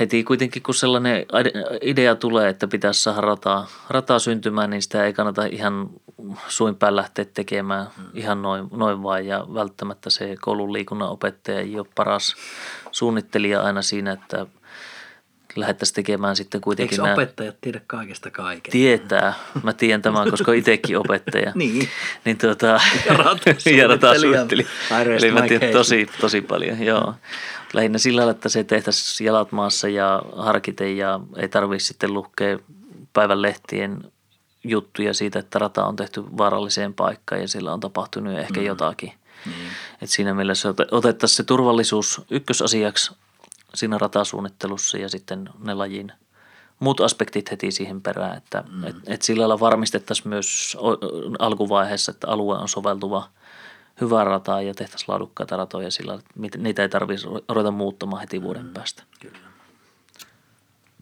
heti kuitenkin kun sellainen ide- idea tulee, että pitäisi saada rataa, rataa syntymään, niin sitä ei kannata ihan suin päin lähteä tekemään Hmm. ihan noin, noin vaan. Ja välttämättä se koulun liikunnan opettaja ei ole paras suunnittelija aina siinä, että lähdettäisiin tekemään sitten kuitenkin Eikö nämä- opettajat tiedä kaikesta kaiken? Tietää. Mä tiedän tämän, koska itsekin opettaja. Niin. Niin tuota, Ja ratasuunnittelija. Eli mä tiedän tosi, tosi paljon, joo. Lähinnä sillä lailla, että se tehtäisiin jalat maassa ja harkiten ja ei tarvitse sitten lukea päivän lehtien juttuja siitä, että rata on tehty vaaralliseen paikkaan ja sillä on tapahtunut ehkä mm. jotakin. Niin. Et siinä mielessä ote- otettaisiin se turvallisuus ykkösasiaksi siinä ratasuunnittelussa ja sitten ne lajin muut aspektit heti siihen perään, että mm. et, et sillä lailla varmistettaisiin myös alkuvaiheessa, että alue on soveltuva hyvää rataa ja tehtäisiin laadukkaita ratoja sillä että niitä ei tarvitse ruveta muuttamaan heti vuoden päästä.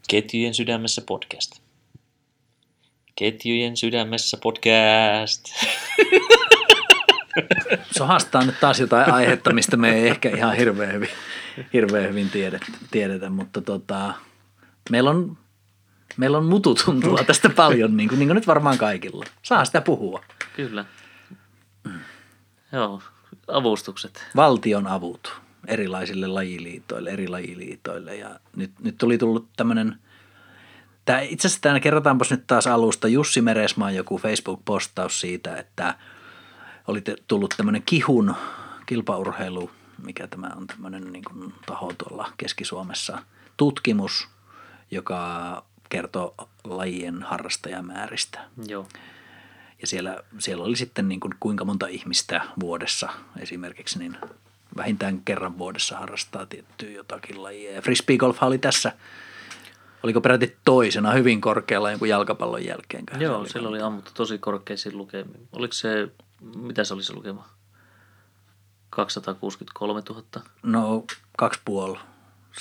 Ketjujen sydämessä podcast. Ketjujen sydämessä podcast. Se haastaa nyt taas jotain aihetta, mistä me ei ehkä ihan hirveän hyvin, hirveän hyvin tiedetä, tiedetä mutta tota, meillä on, meillä on mututuntua tästä paljon, niin kuin, niin kuin nyt varmaan kaikilla. Saa sitä puhua. Kyllä. Joo, avustukset. Valtion avut erilaisille lajiliitoille, eri lajiliitoille ja nyt, nyt oli tullut tämmöinen, tämä, itse asiassa tämä kerrotaanpas nyt taas alusta, Jussi Meresmaan joku Facebook-postaus siitä, että oli tullut tämmöinen kihun kilpaurheilu, mikä tämä on tämmöinen niin kuin taho tuolla Keski-Suomessa, tutkimus, joka kertoo lajien harrastajamääristä. Joo. Ja siellä, siellä oli sitten niin kuin kuinka monta ihmistä vuodessa esimerkiksi, niin vähintään kerran vuodessa harrastaa tiettyä jotakin lajia. Ja frisbeegolf oli tässä, oliko peräti toisena hyvin korkealla jonkun jalkapallon jälkeen. Joo, siellä oli ammuttu tosi korkeisiin lukemiin. Oliko se, mitä se oli se lukema? 263 000? No kaksi puoli,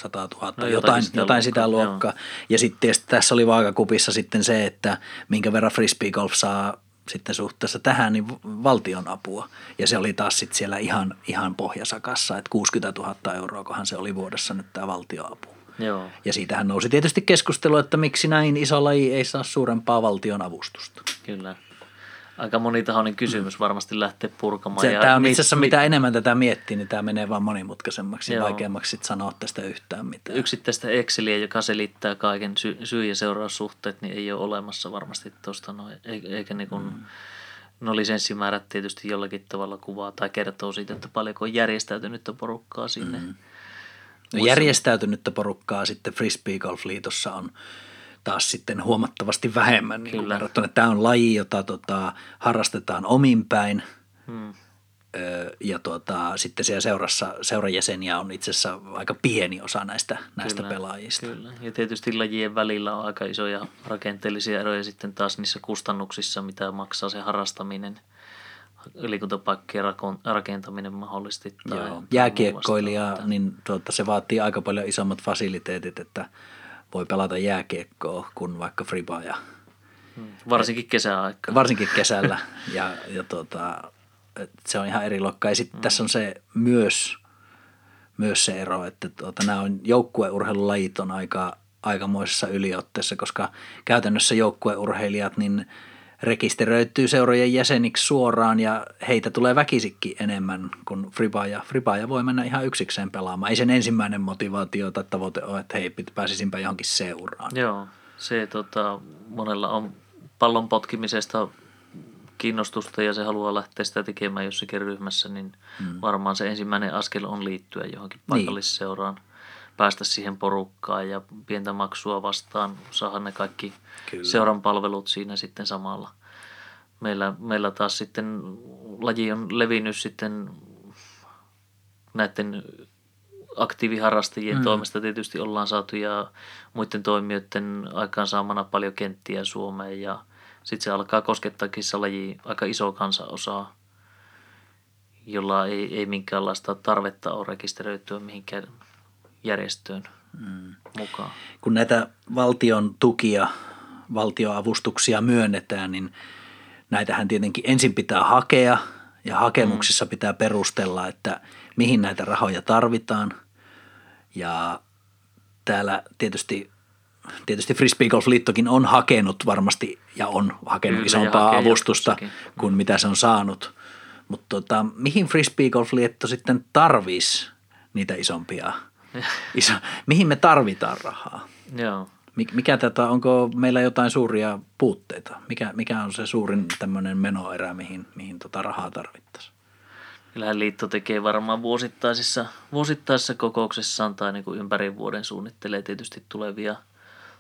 sata 000, No, jotakin jotain, sitä jotain sitä luokkaa, luokkaa. Ja sitten tietysti tässä oli vaakakupissa sitten se, että minkä verran frisbeegolf saa sitten suhteessa tähän niin valtion apua. Ja se oli taas sitten siellä ihan, ihan pohjasakassa, että 60 000 euroa, kohan se oli vuodessa nyt tämä valtioapu. Joo. Ja siitähän nousi tietysti keskustelu, että miksi näin iso laji ei saa suurempaa valtion avustusta. Kyllä. Aika monitahoinen kysymys varmasti lähtee purkamaan. Se, ja tämä on mit- itse asiassa, mit- mitä enemmän tätä miettii, niin tämä menee vaan monimutkaisemmaksi ja Joo. vaikeammaksi sit sanoa tästä yhtään mitään. Yksittäistä Exceliä, joka selittää kaiken sy- syy- ja seuraussuhteet, niin ei ole olemassa varmasti tuosta noin. E- eikä niin kuin, mm. no lisenssimäärät tietysti jollakin tavalla kuvaa tai kertoo siitä, että paljonko on järjestäytynyttä porukkaa sinne. Mm. No järjestäytynyttä porukkaa sitten Frisbee Golf-liitossa on taas sitten huomattavasti vähemmän niin verrattuna. Tämä on laji, jota tota, harrastetaan omin päin. Hmm. Ja tota, sitten siellä seurassa, seurajäseniä on itse asiassa aika pieni osa näistä, näistä Kyllä, pelaajista. Kyllä. Ja tietysti lajien välillä on aika isoja rakenteellisia eroja sitten taas niissä kustannuksissa, mitä maksaa se harrastaminen, liikuntapaikkien rakentaminen mahdollisesti. Tai, Joo. Jääkiekkoilija, niin tuota, se vaatii aika paljon isommat fasiliteetit, että voi pelata jääkiekkoa kuin vaikka fribaa Varsinkin kesäaikaan. varsinkin kesällä. ja, ja et se on ihan eri luokka. Ja sitten mm. tässä on se myös, myös se ero, että tuota, nämä on joukkueurheilulajit on aika, aikamoisessa yliotteessa, koska käytännössä joukkueurheilijat niin rekisteröityy seurojen jäseniksi suoraan ja heitä tulee väkisikin enemmän kuin fribaaja. Fribaaja voi mennä ihan yksikseen pelaamaan. Ei sen ensimmäinen motivaatio tai tavoite ole, että hei, pääsisinpä johonkin seuraan. Joo, se tota, monella on pallon potkimisesta kiinnostusta ja se haluaa lähteä sitä tekemään jossakin ryhmässä, niin mm. varmaan se ensimmäinen askel on liittyä johonkin paikallisseuraan, päästä siihen porukkaan ja pientä maksua vastaan, saada ne kaikki Kyllä. seuran palvelut siinä sitten samalla. Meillä, meillä taas sitten laji on levinnyt sitten näiden aktiiviharrastajien mm. toimesta tietysti ollaan saatu ja muiden toimijoiden aikaansaamana paljon kenttiä Suomeen ja sitten se alkaa koskettaa kissalaji aika iso kansanosaa, jolla ei, ei minkäänlaista tarvetta ole rekisteröityä mihinkään järjestöön mm. mukaan. kun näitä valtion tukia, valtioavustuksia myönnetään, niin näitähän tietenkin ensin pitää hakea ja hakemuksissa pitää perustella, että mihin näitä rahoja tarvitaan. Ja täällä tietysti, tietysti Frisbee Golf Liittokin on hakenut varmasti ja on hakenut Kyllä, isompaa hakee avustusta jatkossakin. kuin mitä se on saanut. Mutta tota, mihin Frisbee Golf Liitto sitten tarvisi niitä isompia, iso, mihin me tarvitaan rahaa? Joo. Mik- Mikä tätä, onko meillä jotain suuria puutteita? Mikä, mikä on se suurin tämmöinen menoerä, mihin, mihin tota rahaa tarvittaisiin? Kyllähän liitto tekee varmaan vuosittaisissa, vuosittaisessa kokouksessaan tai niin kuin ympäri vuoden suunnittelee tietysti tulevia,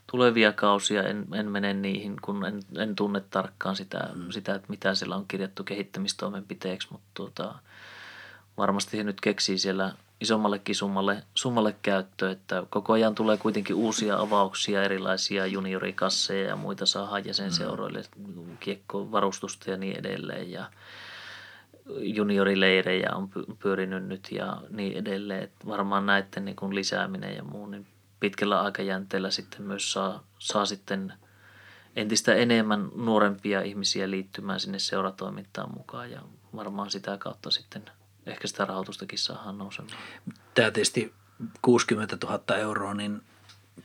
tulevia kausia. En, en mene niihin, kun en, en tunne tarkkaan sitä, mm. sitä, että mitä siellä on kirjattu kehittämistoimenpiteeksi, mutta tuota, varmasti he nyt keksii siellä isommallekin summalle, summalle käyttöä, että koko ajan tulee kuitenkin uusia avauksia, erilaisia juniorikasseja ja muita saa jäsenseuroille, kiekkovarustusta ja niin edelleen ja juniorileirejä on py- pyörinyt nyt ja niin edelleen. Että varmaan näiden niin kuin lisääminen ja muu, niin pitkällä aikajänteellä sitten myös saa, saa sitten entistä enemmän nuorempia ihmisiä liittymään sinne seuratoimintaan mukaan ja varmaan sitä kautta sitten ehkä sitä rahoitustakin saadaan nousemaan. Tämä tietysti 60 000 euroa, niin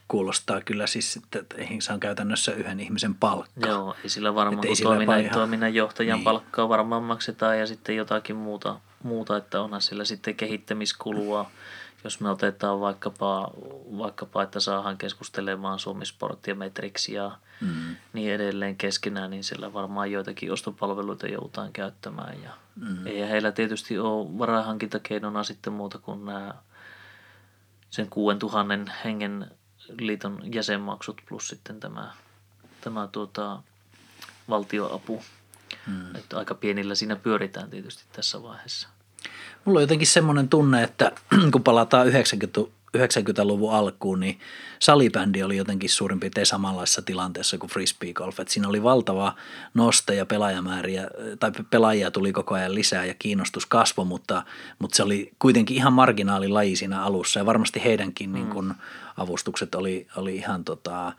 kuulostaa kyllä siis, että eihän se on käytännössä yhden ihmisen palkka. Joo, ei sillä varmaan, ei kun sillä toiminnan, ihan- toiminnanjohtajan niin. palkkaa varmaan maksetaan ja sitten jotakin muuta, muuta, että onhan sillä sitten kehittämiskulua, jos me otetaan vaikkapa, vaikkapa että saadaan keskustelemaan Suomi Sport ja Metrix ja mm. niin edelleen keskenään, niin sillä varmaan joitakin ostopalveluita joudutaan käyttämään. Ja mm. Eihän heillä tietysti ole varainhankintakeinona sitten muuta kuin nämä sen 6000 hengen liiton jäsenmaksut plus sitten tämä, tämä tuota, valtioapu. Hmm. Että aika pienillä siinä pyöritään tietysti tässä vaiheessa. Mulla on jotenkin semmoinen tunne, että kun palataan 90, 90-luvun alkuun, niin salibändi oli jotenkin suurin piirtein samanlaisessa tilanteessa kuin frisbee golf. Et siinä oli valtava noste ja pelaajamääriä, tai pelaajia tuli koko ajan lisää ja kiinnostus kasvoi, mutta, mutta se oli kuitenkin ihan marginaalilaji siinä alussa ja varmasti heidänkin mm. niin kun avustukset oli, oli ihan tota,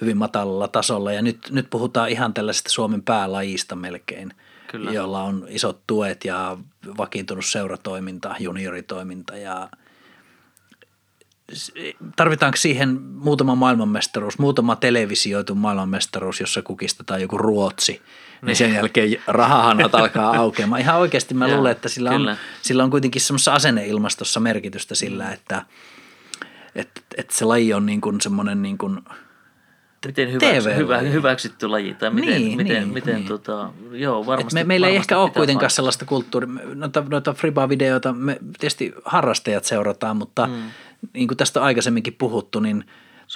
hyvin matalalla tasolla ja nyt, nyt puhutaan ihan tällaisesta Suomen päälajista melkein, Kyllä. jolla on isot tuet ja vakiintunut seuratoiminta, junioritoiminta ja tarvitaanko siihen muutama maailmanmestaruus, muutama televisioitu maailmanmestaruus, jossa kukistetaan joku Ruotsi, niin sen jälkeen rahahanat alkaa aukeamaan. Ihan oikeasti mä luulen, että sillä on, sillä on kuitenkin semmoisessa asenneilmastossa merkitystä sillä, että että että se laji on niin kuin semmoinen niin kuin, Miten hyväksy, hyvä, hyväksytty laji tai miten, Niin, miten, niin, miten niin. Tota, joo varmasti. Et me, meillä ei varmasti ehkä ole kuitenkaan paikkansa. sellaista kulttuuria. Noita, noita Friba-videoita me tietysti harrastajat seurataan, mutta mm. Niin kuin tästä aikaisemminkin puhuttu, niin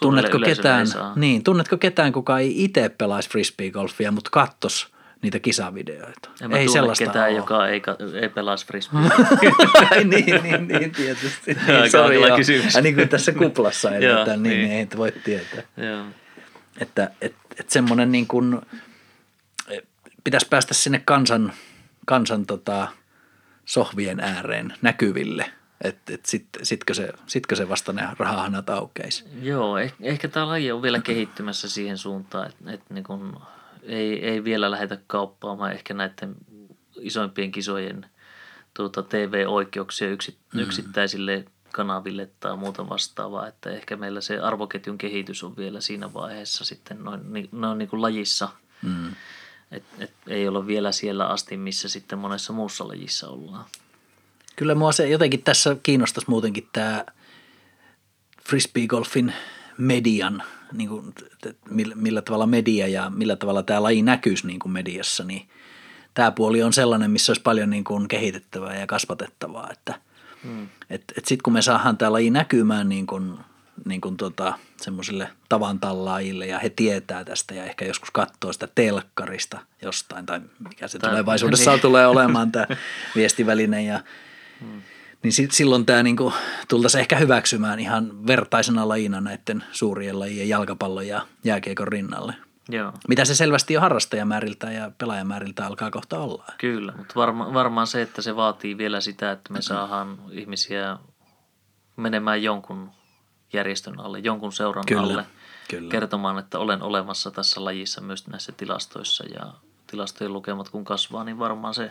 tunnetko ketään, niin, tunnetko ketään, kuka ei itse pelaisi frisbee-golfia, mutta kattos niitä kisavideoita? En ei sellaista ketään, ole. joka ei, ei pelaisi frisbee. Ai niin, niin, niin, tietysti. Niin, sorry. Ja niin kuin tässä kuplassa edetään, niin, niin. niin ei voi tietää. joo. Että et, et semmoinen niin kuin, eh, pitäisi päästä sinne kansan, kansan tota, sohvien ääreen näkyville, että et sit, sitkö, se, sitkö se vasta ne rahahanat aukeisi. Joo, eh- ehkä tämä laji on vielä kehittymässä siihen suuntaan, että, että niin kun ei, ei vielä lähdetä kauppaamaan ehkä näiden isoimpien kisojen tuota, TV-oikeuksia yksi, mm. yksittäisille kanaville tai muuta vastaavaa, että ehkä meillä se arvoketjun kehitys on vielä siinä vaiheessa sitten noin, noin niin kuin lajissa, Mm. et, et ei ole vielä siellä asti, missä sitten monessa muussa lajissa ollaan. Kyllä mua se jotenkin tässä kiinnostaisi muutenkin tämä frisbeegolfin median, niin kuin, millä, millä tavalla media ja millä tavalla tämä laji näkyisi niin kuin mediassa, niin tämä puoli on sellainen, missä olisi paljon niin kuin kehitettävää ja kasvatettavaa, että mm. et, et sitten kun me saadaan tämä laji näkymään niin kuin, niin kuin tota, semmoisille tavantallaajille ja he tietää tästä ja ehkä joskus katsoo sitä telkkarista jostain tai mikä se Tai- tulevaisuudessa niin. tulee olemaan tämä viestiväline ja niin sit, silloin tämä niinku, tultaisiin ehkä hyväksymään ihan vertaisena lajina näiden suurien lajien jalkapallon ja jääkiekon rinnalle. Joo. Mitä se selvästi jo harrastajamääriltä ja pelaajamääriltä alkaa kohta olla. Kyllä, mutta varma, varmaan se, että se vaatii vielä sitä, että me saadaan ihmisiä menemään jonkun järjestön alle, jonkun seuran Kyllä, alle, kyllä. kertomaan, että olen olemassa tässä lajissa myös näissä tilastoissa ja tilastojen lukemat kun kasvaa, niin varmaan se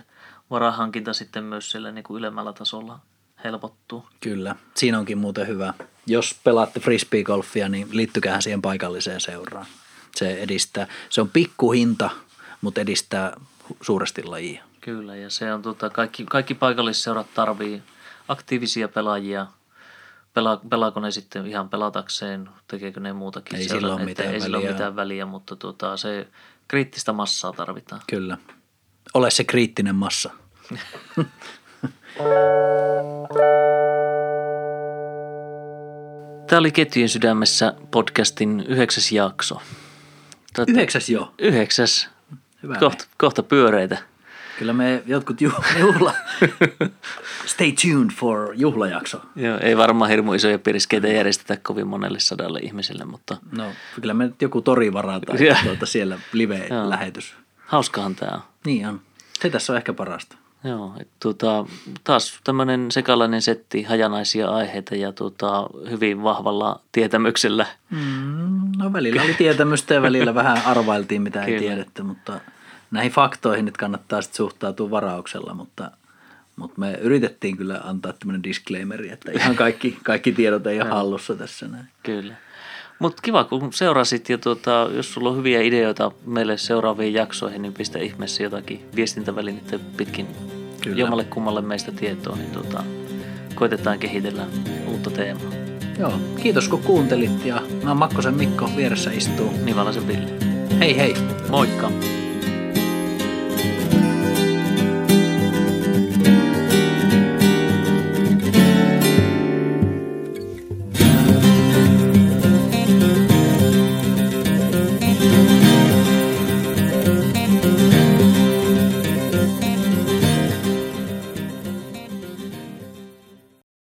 varahankinta sitten myös siellä niin kuin ylemmällä tasolla helpottuu. Kyllä, siinä onkin muuten hyvä. Jos pelaatte frisbeegolfia, niin liittykää siihen paikalliseen seuraan. Se edistää, se on pikkuhinta, mutta edistää suuresti lajia. Kyllä, ja se on tota, kaikki, kaikki paikallisseurat tarvii aktiivisia pelaajia. Pela, pelaako ne sitten ihan pelatakseen, tekeekö ne muutakin? Ei sillä ole mitään Ei sillä väliä. mitään väliä, mutta tota, se kriittistä massaa tarvitaan. Kyllä. Ole se kriittinen massa. Tämä oli Ketjujen sydämessä podcastin yhdeksäs jakso. Tota, Yhdeksäs jo. Yhdeksäs. Hyvä. Kohta, kohta pyöreitä. Kyllä me jotkut ju- juhla... Stay tuned for juhlajakso. Joo, ei varmaan hirmu isoja piriskeitä järjestetä kovin monelle sadalle ihmiselle, mutta No, kyllä me nyt joku tori varataan, tuota siellä live-lähetys. hauskahan tämä on. Niin on. Se tässä on ehkä parasta. Joo, et tuota, taas tämmöinen sekalainen setti, hajanaisia aiheita ja tuota, hyvin vahvalla tietämyksellä. Mm, no välillä oli tietämystä ja välillä vähän arvailtiin, mitä ei Kyllä. tiedetty, mutta näihin faktoihin nyt kannattaa sitten suhtautua varauksella, mutta, mutta me yritettiin kyllä antaa tämmöinen disclaimeri, että ihan kaikki, kaikki tiedot ei ole hallussa tässä näin. Kyllä. Mutta kiva, kun seurasit ja tuota, jos sulla on hyviä ideoita meille seuraaviin jaksoihin, niin pistä ihmeessä jotakin viestintävälineiden pitkin Kyllä. jommalle kummalle meistä tietoa, niin tuota, koitetaan kehitellä uutta teemaa. Joo, kiitos kun kuuntelit ja mä oon Makkosen Mikko vieressä istuu. Nivalaisen Ville. Hei hei! Moikka!